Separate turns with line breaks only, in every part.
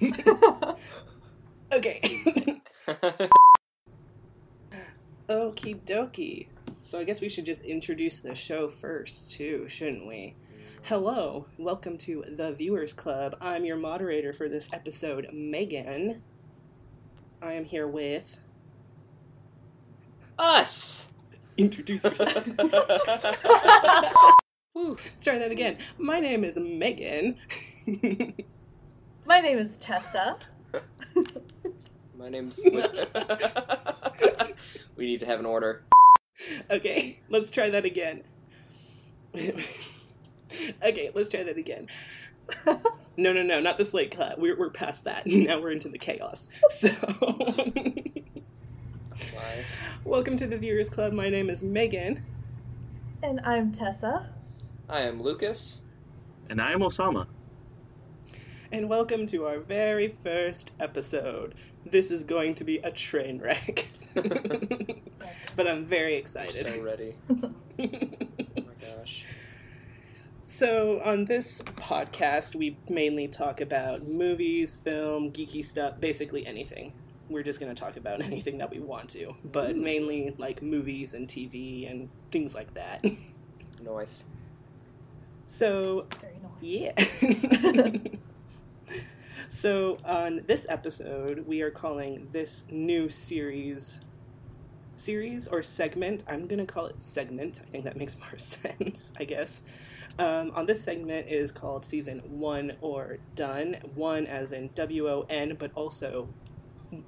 okay. Okie dokie. So I guess we should just introduce the show first, too, shouldn't we? Mm. Hello, welcome to the Viewers Club. I'm your moderator for this episode, Megan. I am here with.
Us.
Introduce yourself. Woo, let's try that again. My name is Megan.
My name is Tessa.
My name's. we need to have an order.
okay, let's try that again. okay, let's try that again. No, no, no, not the slate cut. We're, we're past that. Now we're into the chaos. So,
Why?
welcome to the Viewers Club. My name is Megan.
And I'm Tessa.
I am Lucas.
And I am Osama.
And welcome to our very first episode. This is going to be a train wreck. but I'm very
I'm
excited.
so ready. Oh my gosh.
So, on this podcast, we mainly talk about movies, film, geeky stuff, basically anything. We're just going to talk about anything that we want to, but hmm. mainly like movies and TV and things like that.
Noise.
So,
Very nice.
yeah. So, on this episode, we are calling this new series series or segment. I'm going to call it segment. I think that makes more sense, I guess. Um, on this segment is called season one or done. One as in W O N, but also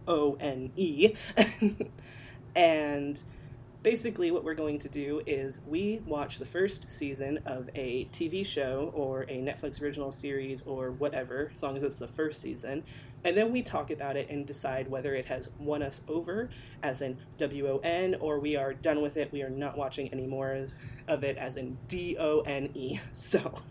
O N E. and basically, what we're going to do is we watch the first season of a TV show or a Netflix original series or whatever, as long as it's the first season, and then we talk about it and decide whether it has won us over, as in W O N, or we are done with it, we are not watching any more of it, as in D O N E. So.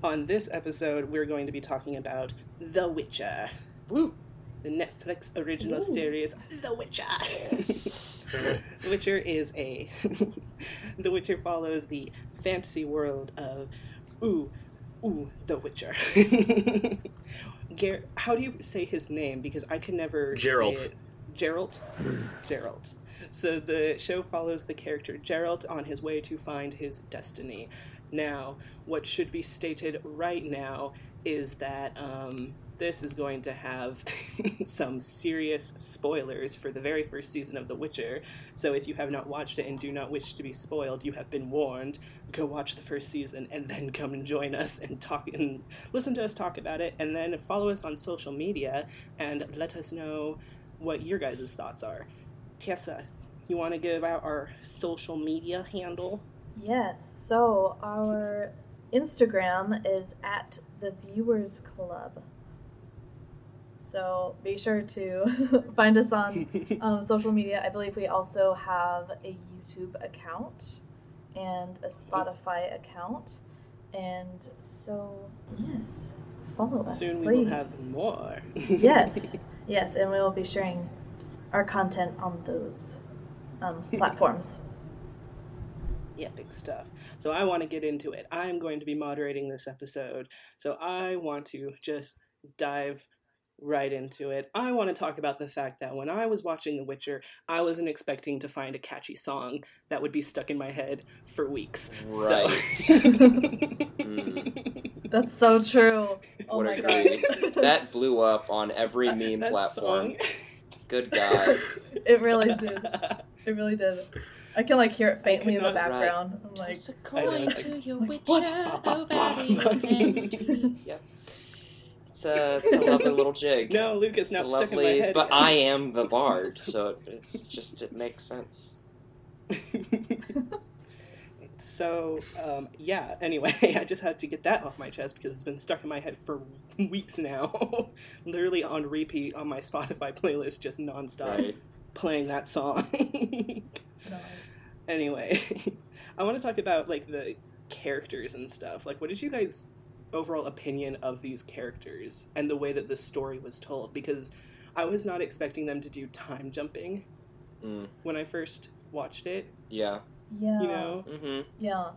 On this episode, we're going to be talking about The Witcher. Woo! The Netflix original
Ooh.
series, The Witcher.
Yes.
Witcher is a. the Witcher follows the fantasy world of. Ooh, ooh, The Witcher. Ger- How do you say his name? Because I can never. It. Geralt? Geralt. So the show follows the character Geralt on his way to find his destiny. Now, what should be stated right now is that um, this is going to have some serious spoilers for the very first season of The Witcher. So if you have not watched it and do not wish to be spoiled, you have been warned. Go watch the first season and then come and join us and talk and listen to us talk about it, and then follow us on social media and let us know what your guys' thoughts are. Tessa, you want to give out our social media handle?
Yes, so our Instagram is at the Viewers Club. So be sure to find us on um, social media. I believe we also have a YouTube account and a Spotify account. And so, yes, follow us,
Soon
please.
we will have more.
yes, yes, and we will be sharing our content on those um, platforms.
Yeah, big stuff. So I want to get into it. I'm going to be moderating this episode. So I want to just dive right into it. I want to talk about the fact that when I was watching The Witcher, I wasn't expecting to find a catchy song that would be stuck in my head for weeks.
Right.
So...
Mm.
That's so true. Oh
What
my god.
That blew up on every meme
That
platform.
song-
Good God.
it really did. It really did. I can like hear it faintly in the
cannot-
background. I'm like,
Toss a
I know,
coin
it's
to
like-
your
like,
witcher,
what?
valley and Yep. It's a, it's a lovely little jig.
no, Lucas,
it's
now
a
stuck in my
lovely,
head.
but I am the bard, so it's just it makes sense.
so um, yeah anyway i just had to get that off my chest because it's been stuck in my head for weeks now literally on repeat on my spotify playlist just nonstop
Right.
Playing that song
nice.
anyway i want to talk about like the characters and stuff like what is you guys overall opinion of these characters and the way that this story was told because i was not expecting them to do time jumping
Mm,
when i first watched it
yeah.
Yeah.
you know
Mm-hmm.
Yeah.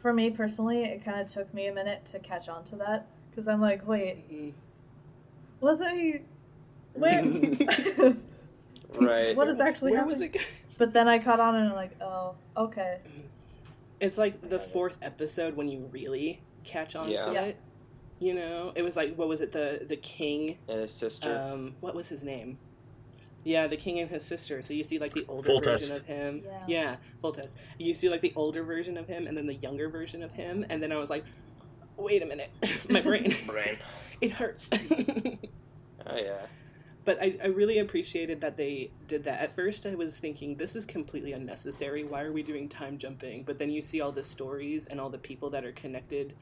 For me personally, it kind of took me a minute to catch on to that because I'm like, wait,
Mhm.
wasn't he? Where?
Right.
what is actually
Where
happening?
was it?
But then I caught on and I'm like, oh, okay.
It's like the
got it.
fourth episode when you really catch on
Yeah.
to
Yeah.
it. You know, it was like what was it? The the king.
And his sister.
Um, what was his name? Yeah, the king and his sister. So you see like the older
Foltest.
version of him.
Yeah.
Yeah, Foltest. You see like the older version of him and then the younger version of him, and then I was like, wait a minute, my brain,
Brain.
it hurts.
Oh yeah.
But I, I really appreciated that they did that. At first, I was thinking this is completely unnecessary. Why are we doing time jumping? But then you see all the stories and all the people that are connected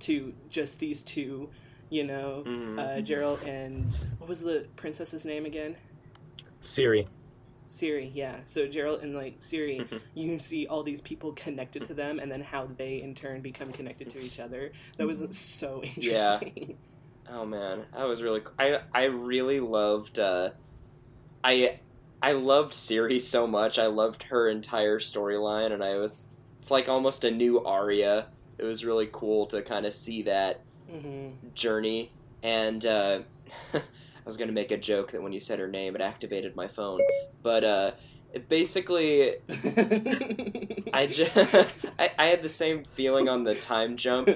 to just these two. You know,
Mhm.
uh, Geralt and what was the princess's name again?
Ciri.
Ciri, yeah. So Geralt and like Ciri,
Mhm.
you see all these people connected to them, and then how they in turn become connected to each other. That was
Mhm.
so
Yeah. Oh man, that was really. I I really loved. Uh, I I loved Ciri so much. I loved her entire storyline, and I was. It's like almost a new Arya. It was really cool to kind of see that
hmm
journey. And uh, I was gonna make a joke that when you said her name, it activated my phone. But uh, it basically, I just I, I had the same feeling on the time jump.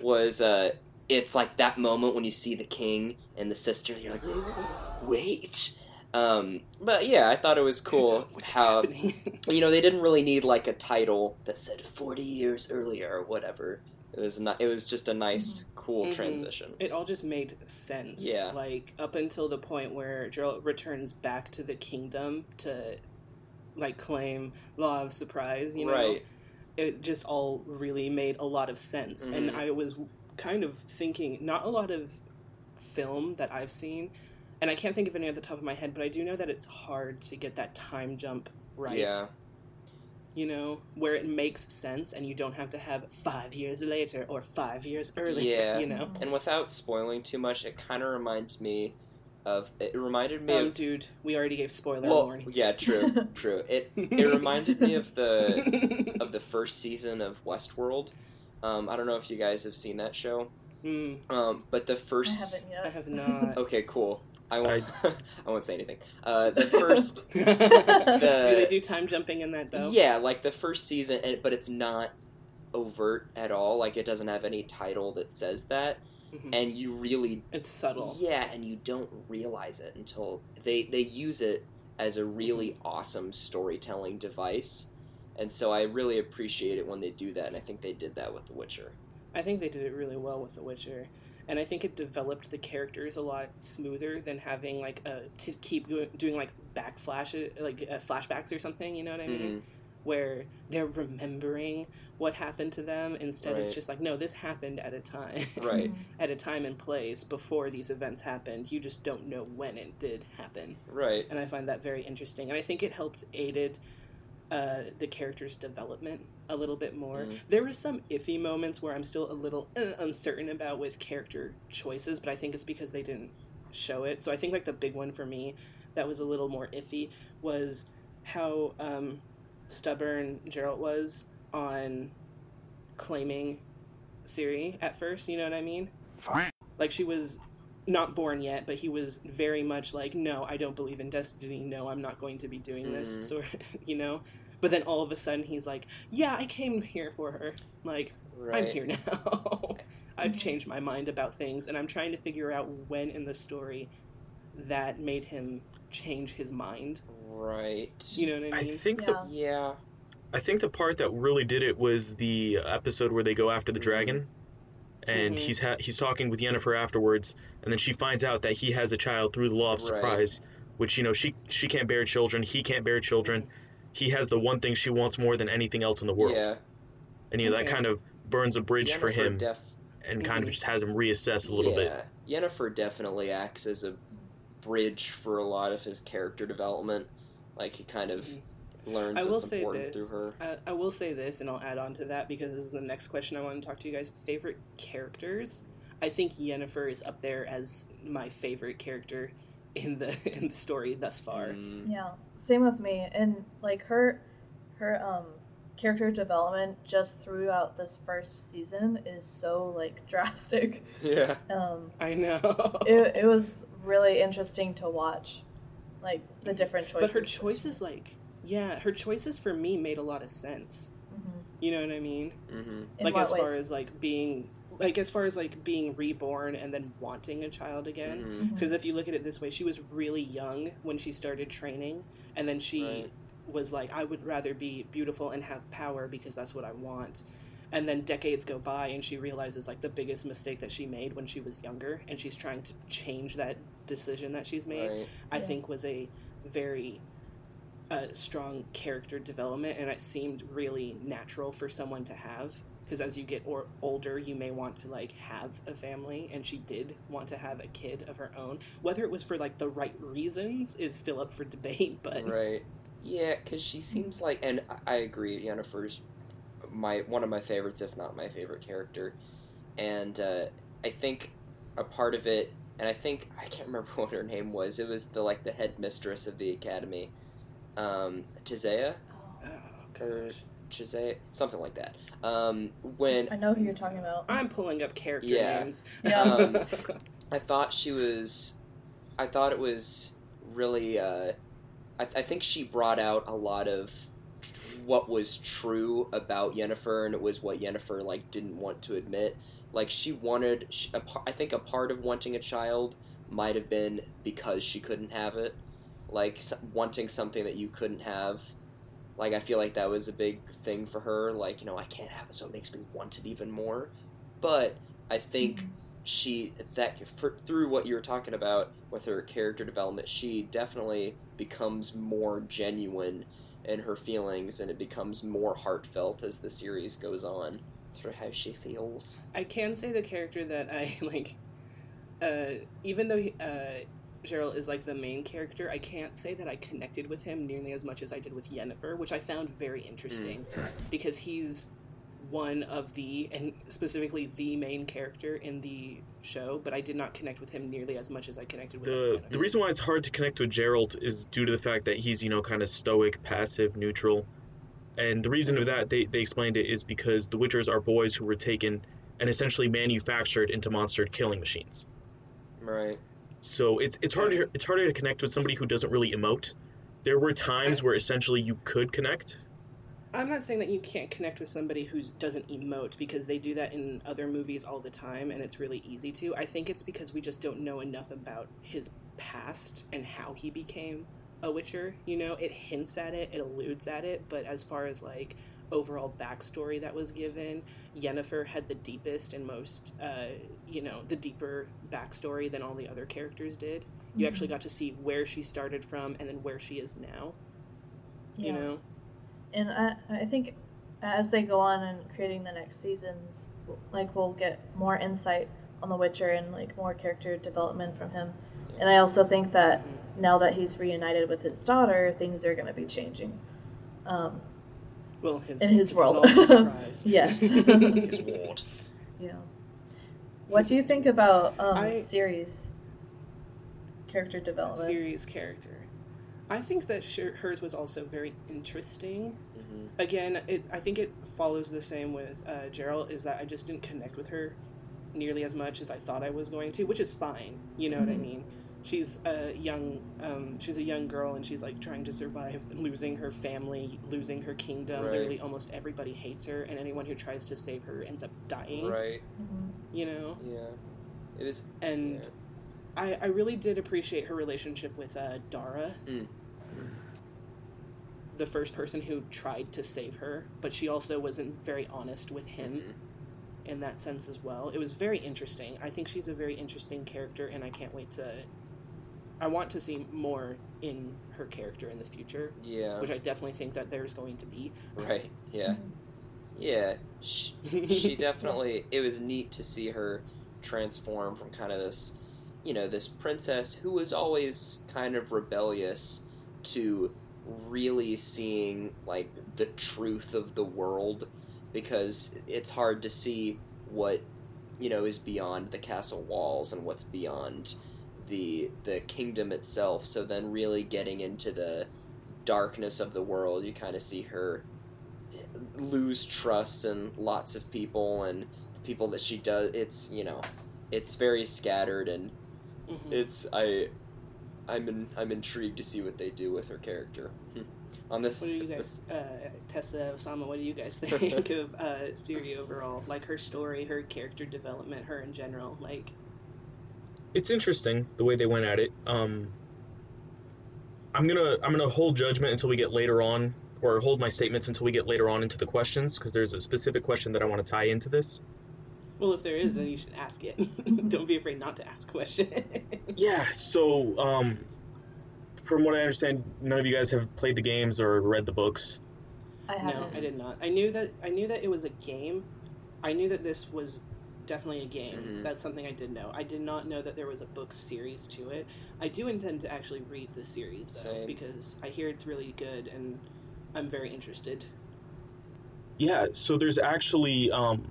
was uh it's like that moment when you see the king and the sister you're like wait um but yeah i thought it was cool
What's
how
happening?
you know they didn't really need like a title that said 40 years earlier or whatever it was not it was just a nice cool
Mhm.
transition
it all just made sense.
Yeah.
Like up until the point where Geralt returns back to the kingdom to like claim law of surprise, you know.
right
It just all really made a lot of sense. And
Mhm.
I was kind of thinking not a lot of film that I've seen and I can't think of any at the top of my head, but I do know that it's hard to get that time jump right.
yeah
You know, where it makes sense and you don't have to have five years later or five years earlier.
Yeah.
You know?
and without spoiling too much it kind of reminds me of it reminded me
Um,
of
dude, we already gave spoiler
well
warning.
yeah true true it it reminded me of the of the first season of Westworld. Um, I don't know if you guys have seen that show,
Mm,
um, but the
I
first.
haven't yet.
I have not.
Okay, cool. I won't. I won't say anything. Uh, the first.
do they do time jumping in that though?
yeah, like the first season, and, but it's not overt at all. Like it doesn't have any title that says that,
Mhm.
and you really.
It's subtle.
Yeah, and you don't realize it until they they use it as a really
Mm-hmm.
awesome storytelling device. And so I really appreciate it when they do that, and I think they did that with The Witcher.
I think they did it really well with The Witcher, and I think it developed the characters a lot smoother than having like a to keep doing like backflash like uh, flashbacks or something. You know what I mean?
Mhm.
Where they're remembering what happened to them instead. It's just like no, this happened at a time,
Right.
at a time and place before these events happened. You just don't know when it did happen.
Right.
and I find that very interesting. And I think it helped aided uh, the character's development a little bit more.
Mhm.
There were some iffy moments where I'm still a little uh, uncertain about with character choices, but I think it's because they didn't show it. So I think like the big one for me that was a little more iffy was how um, stubborn Geralt was on claiming Ciri at first. You know what I mean?
Fine.
like she was not born yet, but he was very much like, no, I don't believe in destiny. No, I'm not going to be doing this. Mm-hmm. Sort you know. But then all of a sudden he's like, yeah, I came here for her. Like
Right.
I'm here now. I've changed my mind about things, and I'm trying to figure out when in the story that made him change his mind.
Right.
You know what I
I
mean?
think
Yeah.
the
Yeah.
I think the part that really did it was the episode where they go after the mm-hmm. dragon, and
Mhm.
he's ha- he's talking with Yennefer afterwards, and then she finds out that he has a child through the law of
Right.
surprise, which you know she she can't bear children, he can't bear children. He has the one thing she wants more than anything else in the world,
Yeah.
and you know, that kind of burns a bridge for him,
Def-
and kind
Mhm.
of just has him reassess a little bit.
yeah. Yennefer definitely acts as a bridge for a lot of his character development. Like he kind of
Mhm.
Learns
I will
what's
say
important
this.
through her.
I, I will say this, and I'll add on to that because this is the next question I want to talk to you guys. Favorite characters? I think Yennefer is up there as my favorite character in the in the story thus far.
Mm,
Yeah, same with me. And like her, her um character development just throughout this first season is so like drastic.
Yeah.
Um,
I know.
it, it was really interesting to watch, like the different choices.
but her choices, like, yeah, her choices for me made a lot of sense.
Mhm.
You know what I mean?
Mm-hmm.
Like as far
ways?
as like being like as far as like being reborn and then wanting a child again
Mm-hmm.
Mhm.
because if you look at it this way she was really young when she started training and then she
Right.
was like i would rather be beautiful and have power because that's what i want and then decades go by and she realizes like the biggest mistake that she made when she was younger and she's trying to change that decision that she's made
Right.
i
Yeah.
think was a very uh, strong character development and it seemed really natural for someone to have because as you get or older you may want to like have a family and she did want to have a kid of her own whether it was for like the right reasons is still up for debate but
Right. Yeah, because she seems like, and I- agree. Yennefer's my one of my favorites, if not my favorite character, and uh, I think a part of it, and I think I can't remember what her name was. It was the like the headmistress of the academy, um, Tissaia,
oh,
or. Tissaia, something like that. Um, when
I know who you're talking about.
i'm pulling up character
Yeah.
names
Yeah.
Um, I thought she was. I thought it was really. Uh, I, I think she brought out a lot of what was true about Yennefer, and it was what Yennefer like didn't want to admit. Like she wanted. She, a, par- I think a part of wanting a child might have been because she couldn't have it, like wanting something that you couldn't have. Like I feel like that was a big thing for her. Like you know I can't have it, so it makes me want it even more. But I think
Mhm.
she that for, through what you were talking about with her character development, she definitely becomes more genuine in her feelings, and it becomes more heartfelt as the series goes on for how she feels.
I can say the character that I like, uh, even though he- uh, Geralt is like the main character, I can't say that I connected with him nearly as much as I did with Yennefer, which I found very interesting mm. because he's one of the and specifically the main character in the show, but I did not connect with him nearly as much as I connected with
The
Yennefer.
the reason why it's hard to connect with Geralt is due to the fact that he's you know kind of stoic, passive, neutral, and the reason of that they they explained it is because the Witchers are boys who were taken and essentially manufactured into monster killing machines.
Right.
So it's it's harder it's harder to connect with somebody who doesn't really emote. There were times where essentially you could connect.
I'm not saying that you can't connect with somebody who doesn't emote because they do that in other movies all the time and it's really easy to. I think it's because we just don't know enough about his past and how he became a Witcher. You know, it hints at it, it alludes at it, but as far as like overall backstory that was given, Yennefer had the deepest and most, uh, you know, the deeper backstory than all the other characters did. You actually got to see where she started from and then where she is now. You know.
and I, I think as they go on and creating the next seasons like we'll get more insight on the witcher and like more character development from him and i also think that now that he's reunited with his daughter things are going to be changing um,
Well, his
In his
it's
world.
not a surprise.
Yes.
His ward.
yeah what do you think about um,
I-
Ciri's character development
Ciri's character. I think that hers was also very interesting.
hmm
Again, it I think it follows the same with uh, Geralt. Is that I just didn't connect with her nearly as much as I thought I was going to, which is fine. You know what I
Mhm.
mean? She's a young, um, she's a young girl, and she's like trying to survive, losing her family, losing her kingdom.
Right.
Literally, almost everybody hates her, and anyone who tries to save her ends up dying.
Right.
Mhm.
You know,
Yeah. It is.
and
Yeah.
I, I really did appreciate her relationship with uh, Dara,
Mm.
the first person who tried to save her, but she also wasn't very honest with him
Mhm.
in that sense as well. It was very interesting. I think she's a very interesting character, and I can't wait to. I want to see more in her character in the future,
Yeah.
which I definitely think that there's going to be.
Right. Yeah.
Mhm.
Yeah. She, she definitely. It was neat to see her transform from kind of this, you know, this princess who was always kind of rebellious to really seeing like the truth of the world because it's hard to see what you know is beyond the castle walls and what's beyond the the kingdom itself so then really getting into the darkness of the world you kind of see her lose trust in lots of people and the people that she does. It's you know, it's very scattered and
Mhm.
it's I. I'm in, I'm intrigued to see what they do with her character. Hmm. On this,
What do you guys, uh, Tessa, Osama? What do you guys think of uh, Ciri overall? Like her story, her character development, her in general. Like,
it's interesting the way they went at it. Um, I'm gonna I'm gonna hold judgment until we get later on, or hold my statements until we get later on into the questions, because there's a specific question that I want to tie into this.
well, if there is, then you should ask it. Don't be afraid not to ask questions.
Yeah. So, um, from what I understand, none of you guys have played the games or read the books.
I
No,
haven't.
I did not. I knew that I knew that it was a game. I knew that this was definitely a game.
Mhm.
That's something I did know. I did not know that there was a book series to it. I do intend to actually read the series though
Same.
because I hear it's really good and I'm very interested.
Yeah. So there's actually um,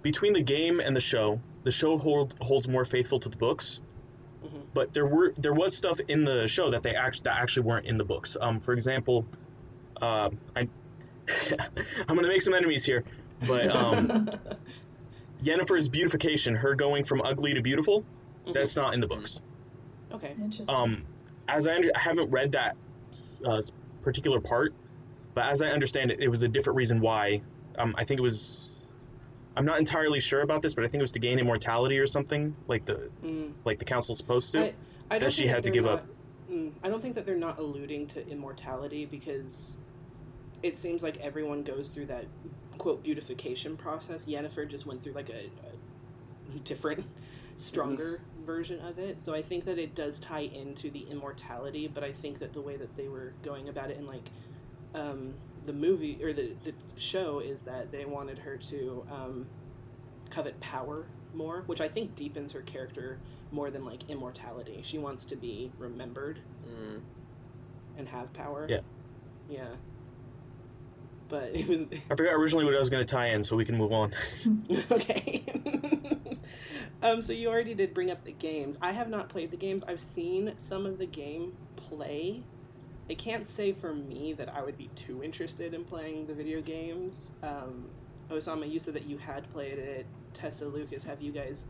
between the game and the show, the show hold, holds more faithful to the books.
Mhm.
but there were there was stuff in the show that they actually that actually weren't in the books. Um, for example, uh, I I'm gonna make some enemies here, but um, Yennefer's beautification, her going from ugly to beautiful,
Mhm.
that's not in the books.
okay.
Interesting.
Um, as I under, I haven't read that uh, particular part, but as I understand it, it was a different reason why. Um, I think it was. I'm not entirely sure about this, but I think it was to gain immortality or something, like the
Mm.
like the council's supposed to.
I, I don't
that she
think
had to give
not,
up.
Mm, I don't think that they're not alluding to immortality because it seems like everyone goes through that quote beautification process. Yennefer just went through like a, a different, stronger version of it. So I think that it does tie into the immortality, but I think that the way that they were going about it in like um, the movie or the, the show is that they wanted her to um, covet power more, which I think deepens her character more than like immortality. She wants to be remembered
Mm.
and have power.
Yeah.
Yeah. But it was
I forgot originally what I was going to tie in, so we can move on.
okay. um, so you already did bring up the games. I have not played the games. I've seen some of the game play. I can't say for me that I would be too interested in playing the video games. Um, Osama, you said that you had played it. Tessa, Lucas, have you guys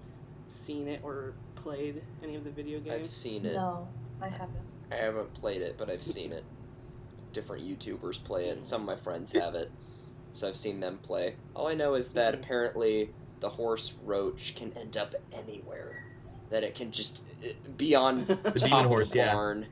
seen it or played any of the video games?
I've seen it.
no, I haven't.
I haven't played it, but I've seen it. Different YouTubers play it, and some of my friends have it, so I've seen them play. All I know is that
Mhm.
apparently the horse roach can end up anywhere. That it can just uh, be on
The
top
horse,
the
yeah.
barn.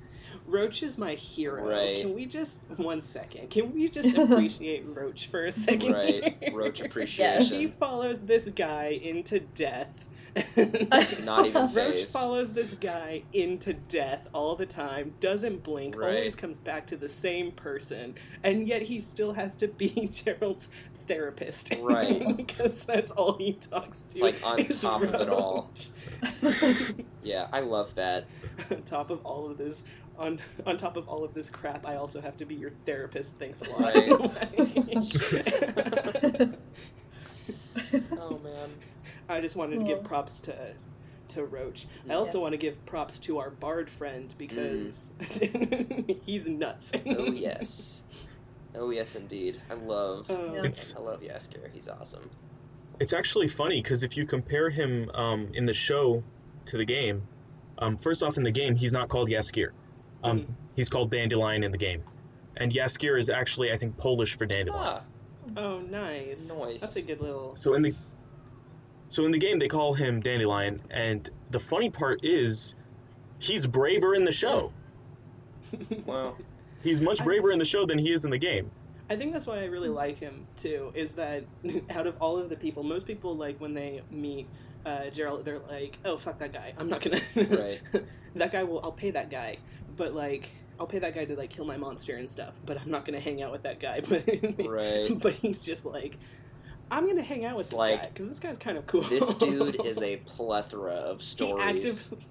Roach is my hero.
Right.
Can we just one second? Can we just appreciate Roach for a second?
Right,
here?
roach
He follows this guy into death.
Not even
Roach
phased.
follows this guy into death all the time, doesn't blink,
Right.
always comes back to the same person, and yet he still has to be Geralt's therapist.
Right.
because that's all he talks to.
It's like on top of it all. Yeah, I love that.
on top of all of this on on top of all of this crap i also have to be your therapist thanks a lot
Right. Oh man.
I just wanted to give props to to roach i also
Yes.
want to give props to our bard friend because he's nuts
Oh yes. Oh yes, indeed. I love.
Um,
It's
I love Jaskier. He's awesome.
it's actually funny because if you compare him um, in the show to the game, um, first off in the game he's not called Jaskier, um,
Mhm.
he's called Dandelion in the game, and Jaskier is actually I think Polish for dandelion.
Ah,
oh nice
Nice.
that's a good little
So in the so in the game they call him Dandelion, and the funny part is he's braver in the show.
wow.
He's much braver in the show than he is in the game.
I think that's why I really like him too. Is that out of all of the people, most people like when they meet uh, Geralt, they're like, "Oh fuck that guy! I'm not gonna.
Right.
that guy will. I'll pay that guy, but like, I'll pay that guy to like kill my monster and stuff. But I'm not gonna hang out with that guy. But
Right.
but he's just like, I'm gonna hang out with
It's
this
like,
guy because this guy's kind of cool.
this dude is a plethora of
He,
stories.
active,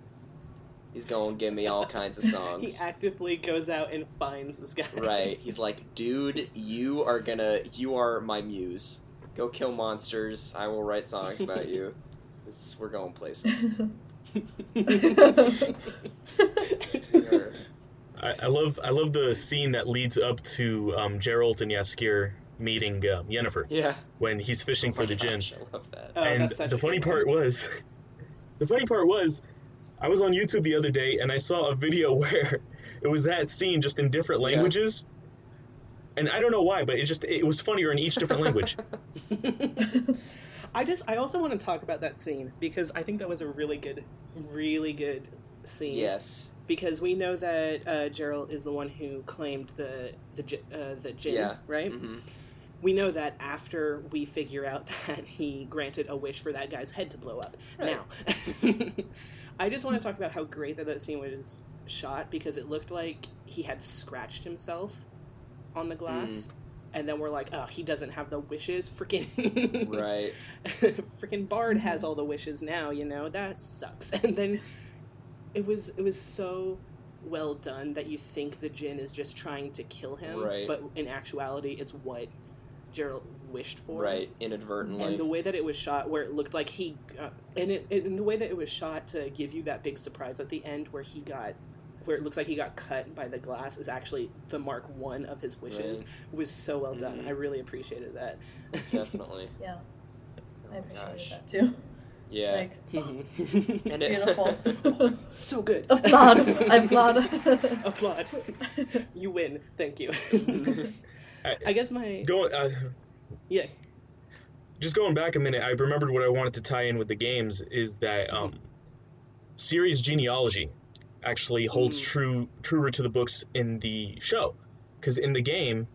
He's going to give me all kinds of songs.
he actively goes out and finds this guy.
Right. He's like, dude, you are gonna, you are my muse. Go kill monsters. I will write songs about you. It's, we're going places.
I, I love I love the scene that leads up to um, Geralt and Jaskier meeting um, Yennefer
Yeah.
when he's fishing
Oh
for
my
the
djinn. I love that.
Oh,
and
that's such
the funny
good
part was, the funny part was, I was on YouTube the other day and I saw a video where it was that scene just in different
Yeah.
languages. And I don't know why, but it just it was funnier in each different language.
I just I also want to talk about that scene because I think that was a really good, really good scene.
yes.
Because we know that uh, Geralt is the one who claimed the the gi- uh, the djinn,
Yeah.
right?
hmm
We know that after we figure out that he granted a wish for that guy's head to blow up.
Right.
Now, I just want to talk about how great that that scene was shot because it looked like he had scratched himself on the glass. Mm. And then we're like, oh, he doesn't have the wishes. Freaking
Right.
freaking Bard has all the wishes now. You know that sucks. And then it was it was so well done that you think the djinn is just trying to kill him,
Right.
but in actuality, it's what Geralt wished for.
Right. Inadvertently.
And the way that it was shot, where it looked like he, uh, and it, it, and the way that it was shot to give you that big surprise at the end, where he got, where it looks like he got cut by the glass, is actually the mark one of his wishes.
Right.
Was so well done.
Mhm.
I really appreciated that.
Definitely.
Yeah,
Oh
I appreciated
gosh.
that too.
Yeah.
Like,
Mhm.
And it-
beautiful.
so good.
applaud. I applaud.
Applaud. You win. Thank you.
I,
I guess my
going uh,
yeah.
just going back a minute, I remembered what I wanted to tie in with the games is that um, Ciri's genealogy actually holds
Mm.
true truer to the books in the show, because in the game,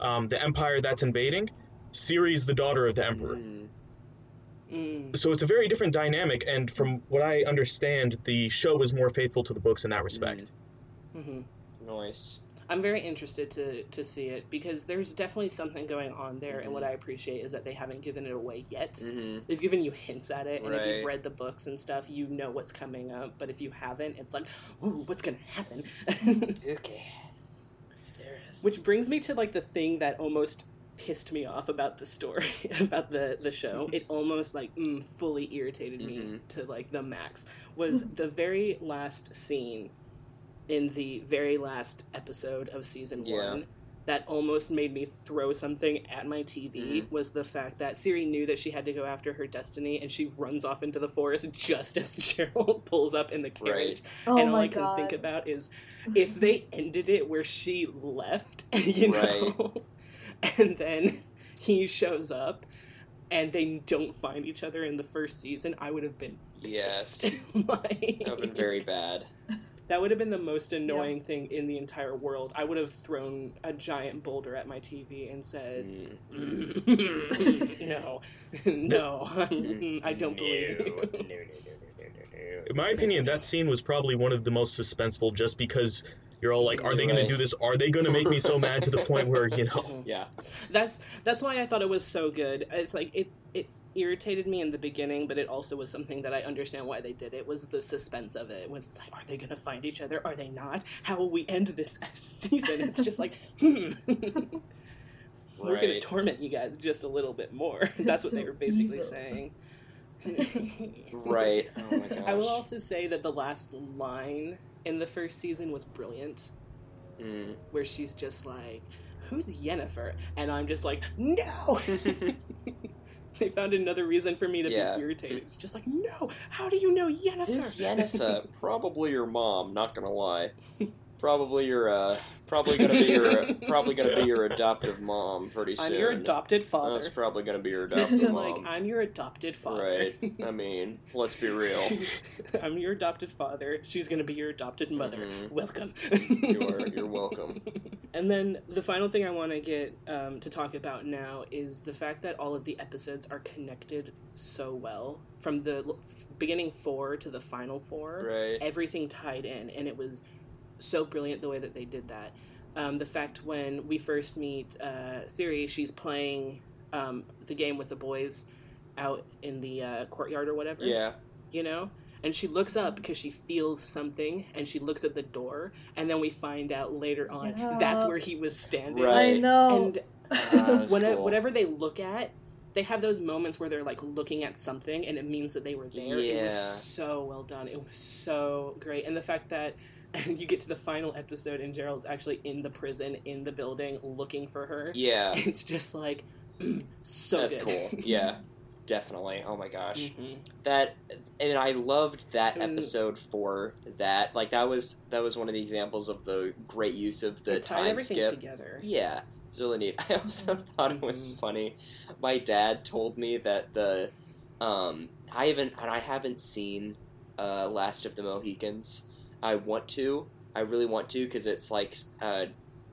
um, the empire that's invading, Ciri's the daughter of the emperor.
Mm.
Mm.
So it's a very different dynamic, and from what I understand, the show is more faithful to the books in that respect.
Mm-hmm.
Nice.
I'm very interested to to see it because there's definitely something going on there, and what I appreciate is that they haven't given it away yet.
hmm
They've given you hints at it, and if you've read the books and stuff, you know what's coming up. But if you haven't, it's like, ooh, what's gonna happen?
Okay.
Which brings me to like the thing that almost pissed me off about the story, about the the show. It almost like mm, fully irritated me
Mhm.
to like the max. Was the very last scene in the very last episode of season
Yeah.
one that almost made me throw something at my TV
Mhm.
was the fact that Ciri knew that she had to go after her destiny and she runs off into the forest just as Geralt pulls up in the carriage.
oh
and all
my
I can
god.
think about is if they ended it where she left, you know, and then he shows up and they don't find each other in the first season, I would have been
Yes.
pissed. like,
That would have been very bad.
That would have been the most annoying thing in the entire world. I would have thrown a giant boulder at my TV and said,
Mm.
"No, no, I don't believe
No,
you."
no, no,
In my opinion, that scene was probably one of the most suspenseful, just because you're all like, "Are they going to do this? Are they going to make me so mad?" To the point where you know.
Yeah.
That's that's why I thought it was so good. It's like it it irritated me in the beginning, but it also was something that I understand why they did it. Was the suspense of it? Was it's like, are they gonna find each other? Are they not? How will we end this season? It's just like, hmm. We're gonna torment you guys just a little bit more. That's what they were basically
evil.
saying.
Right. Oh my gosh.
I will also say that the last line in the first season was brilliant.
Mm.
where she's just like, "Who's Yennefer?" And I'm just like, "No." they found another reason for me to
Yeah.
be irritated. It's just like, "No, how do you know Yennefer?"
Who's Yennefer? Probably your mom. Not gonna lie. Probably your uh, probably gonna be your probably gonna be your adoptive mom pretty soon.
I'm your adopted father.
That's probably gonna be your
It's
adoptive
just
mom.
like I'm your adopted father.
Right. I mean, let's be real.
I'm your adopted father. She's gonna be your adopted mother.
Mhm.
Welcome.
You're you're welcome.
And then the final thing I want to get um, to talk about now is the fact that all of the episodes are connected so well from the beginning four to the final four.
Right.
Everything tied in, and it was so brilliant the way that they did that. Um, the fact when we first meet uh, Ciri, she's playing um, the game with the boys out in the uh, courtyard or whatever
Yeah.
you know? And she looks up because she feels something and she looks at the door and then we find out later on that's where he was standing.
Right.
I know.
And
that's
when
cool.
whatever they look at, they have those moments where they're like looking at something and it means that they were there. It
Yeah.
was so well done. It was so great. And the fact that and you get to the final episode and Geralt's actually in the prison in the building looking for her.
Yeah,
It's just like mm, so
that's
good.
cool. Yeah, definitely. Oh my gosh.
Mhm.
that and I loved that
Mm.
episode for that. Like that was that was one of the examples of the great use of the time skip.
together.
Yeah, it's really neat. I also thought it was
Mhm.
funny. My dad told me that the um I haven't and I haven't seen uh Last of the Mohicans. I want to. I really want to because it's like uh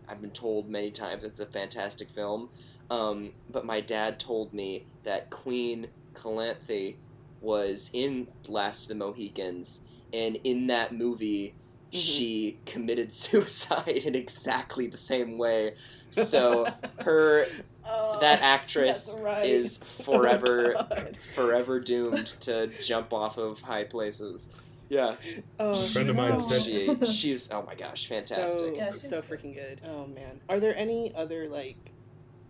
I've been told many times it's a fantastic film. Um, but my dad told me that Queen Calanthe was in Last of the Mohicans, and in that movie,
Mhm.
she committed suicide in exactly the same way. So her
Oh,
that actress
right.
is
Oh
forever
God.
forever doomed to jump off of high places. Yeah,
Oh,
Friend of mine
so-
said-
she she was oh my gosh, fantastic.
So,
Yeah,
so freaking good. Oh man. Are there any other like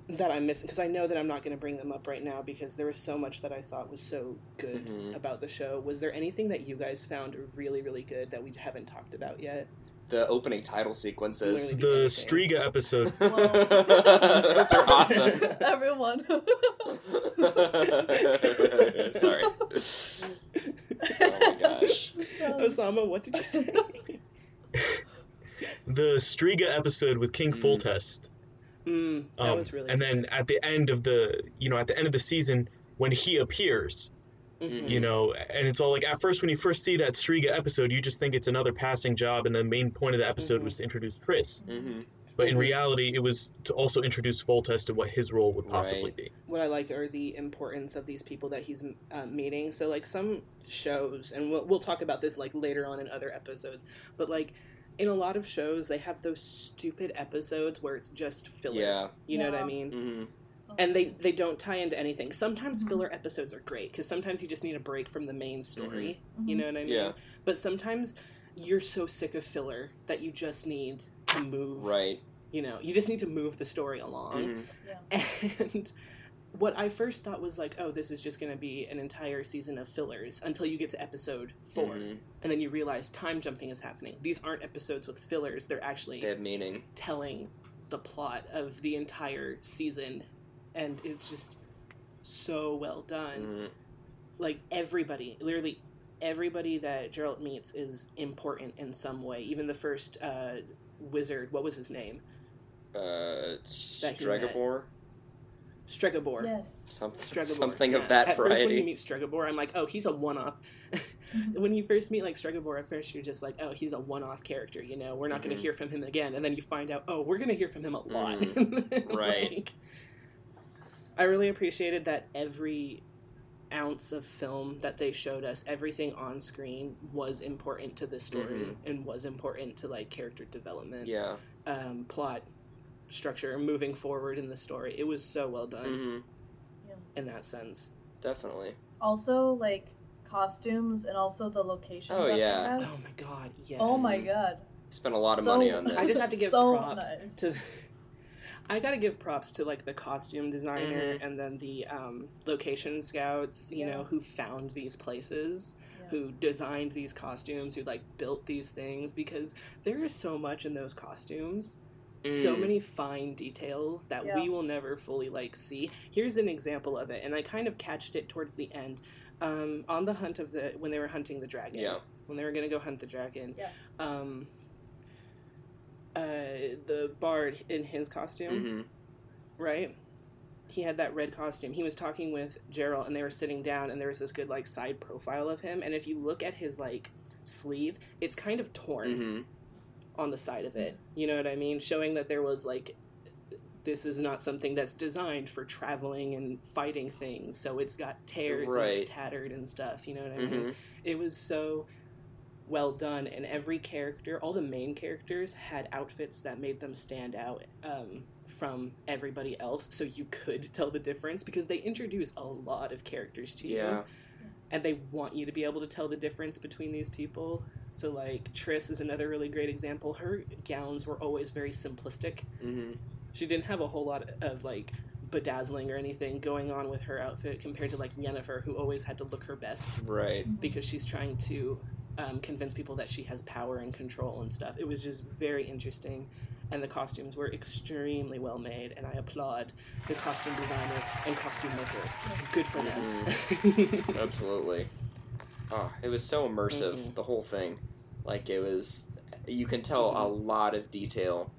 that I'm missing? Because I know that I'm not going to bring them up right now because there was so much that I thought was so good
Mhm.
about the show. Was there anything that you guys found really, really good that we haven't talked about yet?
The opening title sequences.
Literally.
The
anything.
Striga episode.
Those are awesome.
Everyone.
Sorry. Oh my gosh.
Osama, what did you say?
The Striga episode with King
Mm.
Foltest.
mm, that
Um,
was really.
and then at the end of the you know at the end of the season when he appears
Mhm.
you know and it's all like at first when you first see that striga episode you just think it's another passing job and the main point of the episode
Mhm.
was to introduce Triss
hmm
but in
Mhm.
reality it was to also introduce Foltest and what his role would possibly
Right.
be
what I like are the importance of these people that he's uh, meeting. So like some shows, and we'll, we'll talk about this like later on in other episodes, but like in a lot of shows they have those stupid episodes where it's just filler.
Yeah.
You know what I
Yeah.
mean? And they they don't tie into anything. Sometimes
Mhm.
filler episodes are great because sometimes you just need a break from the main story.
Mhm.
You know what I mean?
Yeah.
But sometimes you're so sick of filler that you just need to move.
Right.
You know, you just need to move the story along.
hmm
And what I first thought was like, oh, this is just going to be an entire season of fillers until you get to episode 4
Mhm.
And then you realize time jumping is happening. These aren't episodes with fillers, they're actually
They have meaning.
telling the plot of the entire season. And it's just so well done.
Mhm.
Like, everybody, literally everybody that Geralt meets is important in some way. Even the first uh, wizard, what was his name?
Uh,
That.
Stregobor?
Stregobor.
Yes.
Some,
Stregobor.
something
yeah.
of that
At first, when you meet Stregobor, I'm like, oh, he's a one-off. when you first meet like Stregobor, at first you're just like, oh, he's a one-off character. You know, we're not going
Mhm.
to hear from him again. And then you find out, oh, we're going to hear from him a lot.
right.
Like, I really appreciated that every ounce of film that they showed us, everything on screen was important to the story
Mhm.
and was important to like character development,
Yeah.
um, plot structure, moving forward in the story. It was so well done
hmm
in that sense.
Definitely.
Also, like costumes and also the locations.
Oh,
that
yeah.
Oh my god, yes.
Oh my god.
Spent a lot of
So-
money on this.
I just have to give
So
props
nice.
to. I gotta give props to like the costume designer
Mhm.
and then the um, location scouts, you
Yeah.
know, who found these places,
Yeah.
who designed these costumes, who like built these things because there is so much in those costumes. So
Mm.
many fine details that
Yeah.
we will never fully like see. Here's an example of it, and I kind of catched it towards the end. Um, on the hunt of the when they were hunting the dragon
Yeah.
when they were gonna go hunt the dragon.
Yeah.
Um. Uh, the bard in his costume,
hmm
right? He had that red costume. He was talking with Geralt, and they were sitting down, and there was this good like side profile of him. And if you look at his like sleeve, it's kind of torn
hmm
on the side of it. You know what I mean? Showing that there was like this is not something that's designed for traveling and fighting things. So it's got tears and it's tattered and stuff. You know what I mean?
hmm
it was so well done and every character all the main characters had outfits that made them stand out um, from everybody else. So you could tell the difference because they introduce a lot of characters to you.
Yeah.
and they want you to be able to tell the difference between these people. So like Triss is another really great example. Her gowns were always very simplistic.
Hmm
she didn't have a whole lot of like bedazzling or anything going on with her outfit compared to like Yennefer who always had to look her best.
Right.
because she's trying to um, convince people that she has power and control and stuff. It was just very interesting, and the costumes were extremely well made, and I applaud the costume designer and costume makers. Good for them.
Absolutely. Oh, it was so immersive,
Mhm.
the whole thing. Like it was you can tell a lot of detail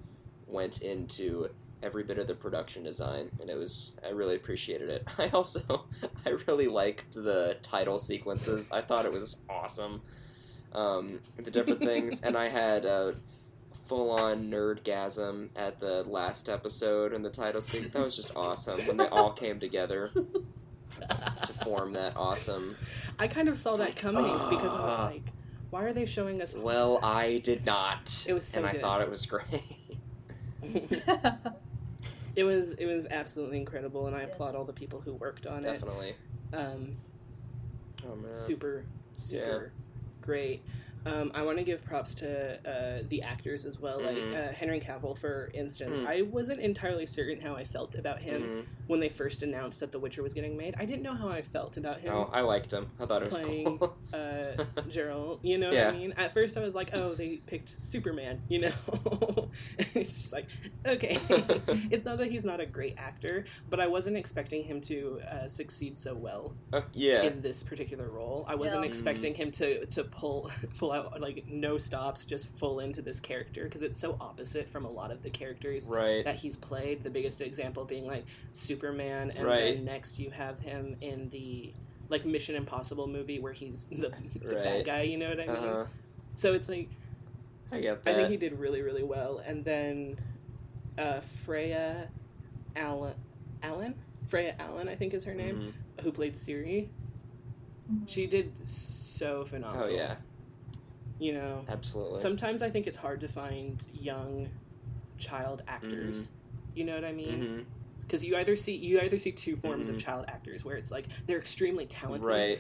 went into every bit of the production design and it was I really appreciated it. I also I really liked the title sequences. I thought it was awesome. Um, the different things and I had a full on nerdgasm at the last episode and the title sequence. That was just awesome when they all came together to form that awesome
I kind of saw that coming because I was like, why are they showing us?
Well, I did not.
It was so
and I thought it was great.
it was it was absolutely incredible, and I
Yes.
applaud all the people who worked on
Definitely.
it. Definitely. Um,
Oh man.
super super great. Um, I want to give props to uh, the actors as well,
Mhm.
like uh, Henry Cavill, for instance.
Mm.
I wasn't entirely certain how I felt about him
Mhm.
when they first announced that The Witcher was getting made. I didn't know how I felt about him.
Oh, I liked him. I thought it was
Playing,
cool.
uh, Gerald. You know
Yeah.
what I mean? At first, I was like, "Oh, they picked Superman." You know, it's just like, okay, it's not that he's not a great actor, but I wasn't expecting him to uh, succeed so well
Uh, yeah.
in this particular role. I wasn't
Yeah.
expecting him to to pull pull out like no stops, just full into this character because it's so opposite from a lot of the characters
right.
that he's played. The biggest example being like Superman, and
Right.
then next you have him in the like Mission Impossible movie where he's the, the
Right.
bad guy. You know what I mean?
Uh-huh.
So it's like
I get
I think he did really really well. And then uh, Freya Allan, Allan, Freya Allan, I think is her name,
Mhm.
who played Ciri. She did so phenomenal.
Oh yeah,
You know,
absolutely.
sometimes I think it's hard to find young child actors. You know what I mean? Because you either see you either see two forms of
Mhm.
child actors where it's like they're extremely talented
Right.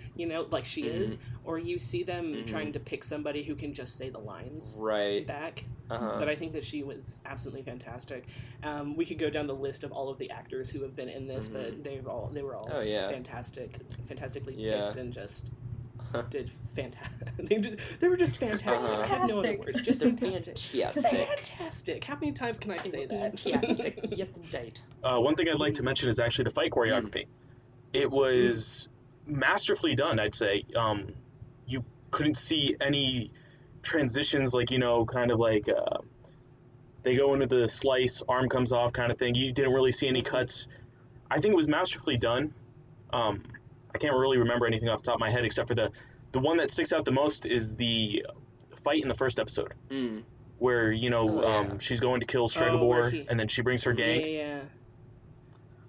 you know like she is or you see them
Mhm.
trying to pick somebody who can just say the lines
Right.
back
Uh-huh.
but i think that she was absolutely fantastic um, we could go down the list of all of the actors who have been in this but they've all they were all
Oh, yeah.
fantastic fantastically
Yeah.
picked and just did fantastic they, just, they were just fantastic i have no other
Fantastic.
words just fantastic
fantastic.
fantastic how many times can i say that
Fantastic. yes, indeed.
Uh, one thing I'd like to mention is actually the fight choreography. It was masterfully done, I'd say. Um, you couldn't see any transitions, like, you know, kind of like uh, they go into the slice, arm comes off kind of thing. You didn't really see any cuts. I think it was masterfully done. Um, I can't really remember anything off the top of my head except for the, the one that sticks out the most is the fight in the first episode.
Mm.
Where you know
Oh, yeah.
um, she's going to kill
Oh,
Stregobor,
he-
and then she brings her gang.
Yeah, yeah.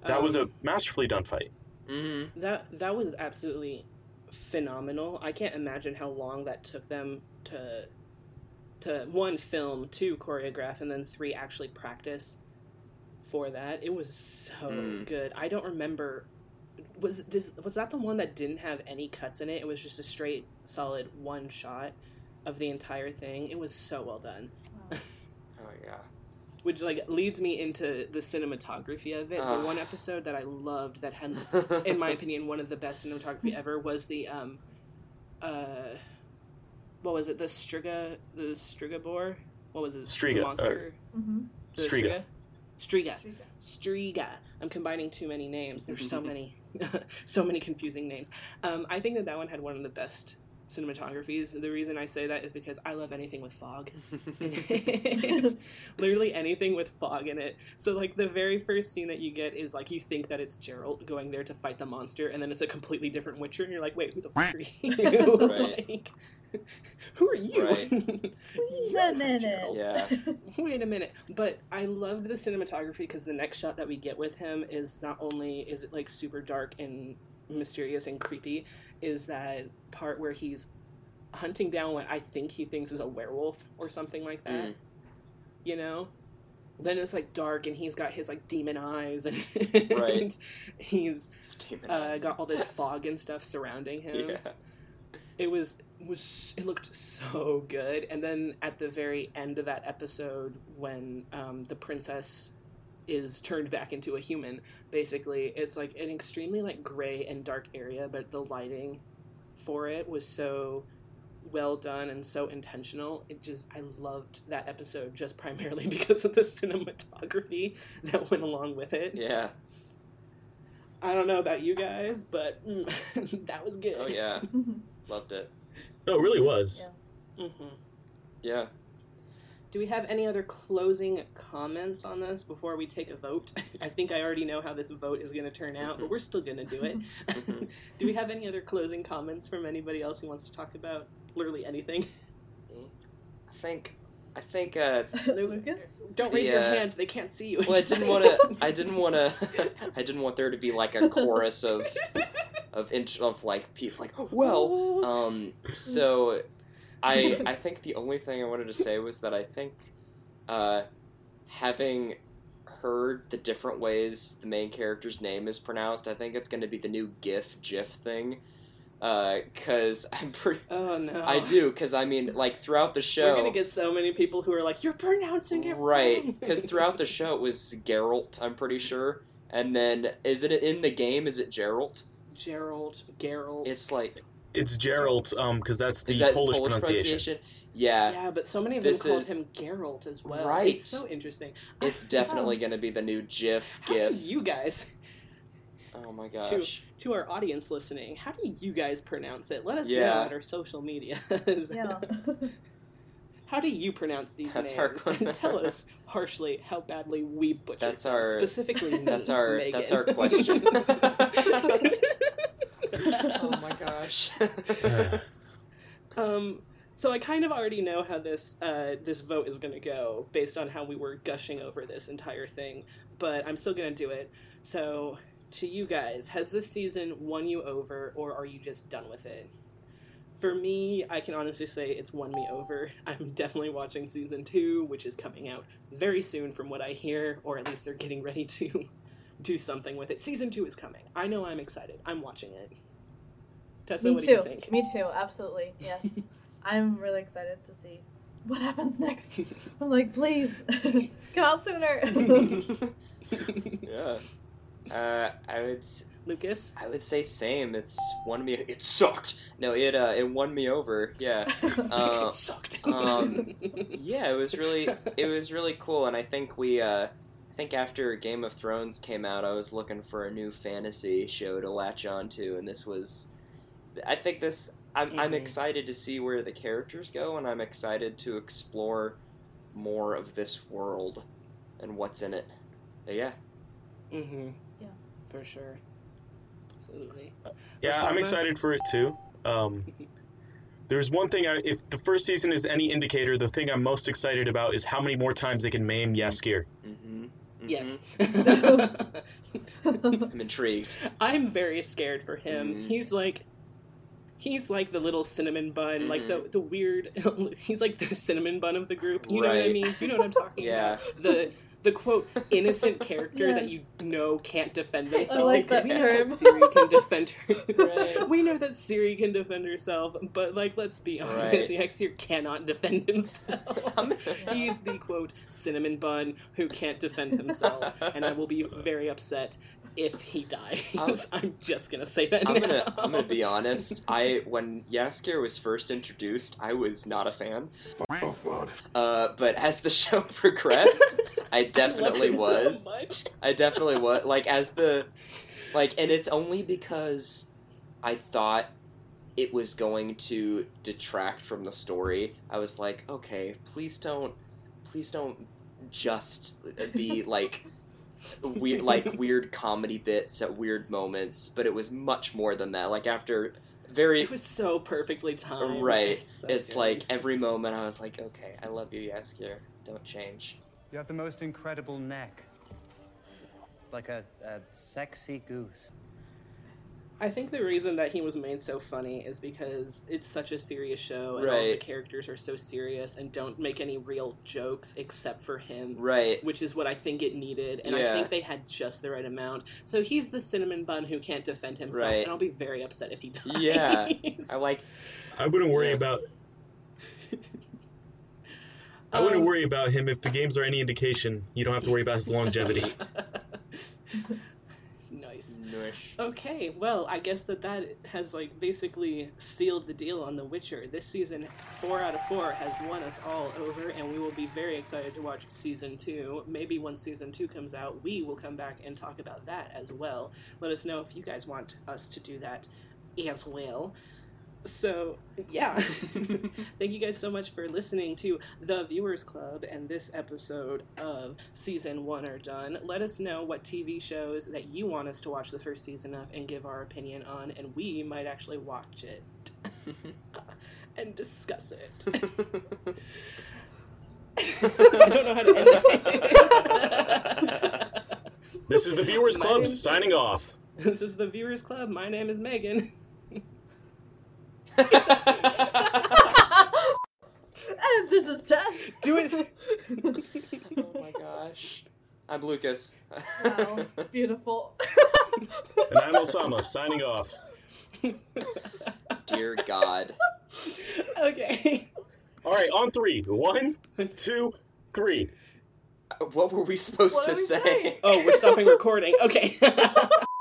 That was a
Um,
masterfully done fight.
Mm-hmm.
that that was absolutely phenomenal. I can't imagine how long that took them to to one film, two choreograph, and then three actually practice for that. It was so
Mm.
good. I don't remember. Was does, was that the one that didn't have any cuts in it? It was just a straight, solid one shot of the entire thing. It was so well done.
Wow.
Oh yeah.
Which like leads me into the cinematography of it.
Ah.
the one episode that I loved that had in my opinion, one of the best cinematography ever was the um, uh, what was it? The Striga, the Strigabor. What was it?
Striga,
The
uh,
monster.
Mm-hmm.
The
Striga.
Striga. Striga. I'm combining too many names. There's so many, so many confusing names. Um, I think that that one had one of the best cinematographies. The reason I say that is because I love anything with fog. it's literally anything with fog in it. So like the very first scene that you get is like you think that it's Gerald going there to fight the monster, and then it's a completely different Witcher, and you're like, wait, who the fuck are you?
Right.
like, who are you?
Right.
Wait a minute.
Yeah.
Wait a minute. But I loved the cinematography because the next shot that we get with him is not only is it like super dark and mysterious and creepy, is that part where he's hunting down what I think he thinks is a werewolf or something like that.
Mm.
You know? Then it's like dark and he's got his like demon eyes and
Right.
he's uh, got all this fog and stuff surrounding him
Yeah.
it was was it looked so good and then at the very end of that episode when um, the princess is turned back into a human basically it's like an extremely like gray and dark area but the lighting for it was so well done and so intentional. It just I loved that episode just primarily because of the cinematography that went along with it.
Yeah.
I don't know about you guys, but mm, that was good.
Oh yeah. Loved it.
No, it really was.
Yeah.
hmm
Yeah.
Do we have any other closing comments on this before we take a vote? I think I already know how this vote is going to turn out, but we're still going to do it.
Mhm.
do we have any other closing comments from anybody else who wants to talk about literally anything?
I think. I think. Uh,
Lucas?
Don't raise your hand; they can't see you.
well, I didn't want to. I didn't want to. I didn't want there to be like a chorus of of int- of like people like well. Um. So, I I think the only thing I wanted to say was that I think, uh, having heard the different ways the main character's name is pronounced, I think it's going to be the new GIF GIF thing. Uh, cause I'm pretty.
Oh no!
I do, cause I mean, like throughout the show,
We're gonna get so many people who are like, "You're pronouncing it
right? Because throughout the show it was Geralt, I'm pretty sure, and then is it in the game? Is it Geralt?
Gerald, Geralt.
It's like
It's Geralt, um, because that's the
that
Polish, pronunciation.
Yeah,
yeah, but so many of them
This
called
is-
him Geralt as well.
Right.
It's so interesting. I
it's
forgot-
definitely gonna be the new GIF
How do
GIF.
you guys,
Oh my gosh.
to our audience listening, how do you guys pronounce it? Let us know
Yeah.
on our social media.
Yeah.
How do you pronounce these
That's our
names?
que-
and tell us harshly how badly we butchered
That's
them.
our-
specifically me,
that's our-
Megan.
that's our question. Oh my gosh.
Um, so I kind of already know how this uh, this vote is going to go based on how we were gushing over this entire thing, but I'm still going to do it. So to you guys, has this season won you over, or are you just done with it? For me, I can honestly say it's won me over. I'm definitely watching season two, which is coming out very soon, from what I hear, or at least they're getting ready to do something with it. Season two is coming. I know I'm excited. I'm watching it. Tessa,
Me
what
too.
do you think?
Me too. Absolutely. Yes. I'm really excited to see what happens next. I'm like, please come out sooner.
yeah. Uh, I would.
Lucas?
I would say same. It's won me. It sucked. No, it uh, it won me over. Yeah. Uh,
it sucked.
um, yeah, it was really it was really cool, and I think we uh, I think after Game of Thrones came out, I was looking for a new fantasy show to latch onto, and this was. I think this. I'm I'm
Mhm.
excited to see where the characters go, and I'm excited to explore more of this world and what's in it. But yeah.
mm-hmm.
Yeah.
For sure. Absolutely.
Yeah, I'm excited for it too. Um, there's one thing I, if the first season is any indicator, the thing I'm most excited about is how many more times they can maim Jaskier.
Mm-hmm.
Yes.
I'm intrigued.
I'm very scared for him.
Mhm.
He's like he's like the little cinnamon bun, like the mm-hmm. the weird he's like the cinnamon bun of the group. You know what I mean? You know what I'm talking
Yeah.
about. The the quote innocent character that you know can't defend themselves.
like that
we know that Ciri can defend her.
Right.
We know that Ciri can defend herself, but like let's be honest,
Right.
the Jaskier cannot defend himself. He's the quote cinnamon bun who can't defend himself, and I will be very upset if he dies.
I'm-
I'm, just gonna say that.
I'm
now.
gonna I'm gonna be honest. I when Jaskier was first introduced, I was not a fan. Uh, but as the show progressed, I
I love
definitely
him so
was. I definitely was. Like as the like, and it's only because I thought it was going to detract from the story. I was like, okay, please don't, please don't just be like weird, like weird comedy bits at weird moments. But it was much more than that. Like after very
It was so perfectly timed.
right,
It's, so
it's like every moment I was like, okay, I love you, Jaskier. Don't change.
You have the most incredible neck. It's like a, a sexy goose.
I think the reason that he was made so funny is because it's such a serious show, and all the characters are so serious and don't make any real jokes except for him.
Right.
which is what I think it needed, and
Yeah.
I think they had just the right amount. So he's the cinnamon bun who can't defend himself,
Right.
and I'll be very upset if he dies.
Yeah. I like.
I wouldn't worry
Yeah.
about. I wouldn't
Um,
worry about him if the games are any indication. You don't have to worry about his longevity.
nice. Nice.
Nice.
Okay, well, I guess that that has like basically sealed the deal on The Witcher. This season, four out of four, has won us all over, and we will be very excited to watch season two. Maybe when season two comes out, we will come back and talk about that as well. Let us know if you guys want us to do that as well. So, yeah. Thank you guys so much for listening to The Viewers Club and this episode of season one are done. Let us know what TV shows that you want us to watch the first season of and give our opinion on, and we might actually watch it and discuss it. I don't know how to end it.
This is the Viewers Club signing off.
this is The Viewers Club. My name is Megan.
and this is Tess.
Do it.
oh my gosh. I'm Lucas.
Wow, beautiful.
And I'm Osama signing off.
Dear God.
okay.
All right, on three. One, two, three.
Uh, what were we supposed
What
to
we
say?
saying?
Oh, we're stopping recording. Okay.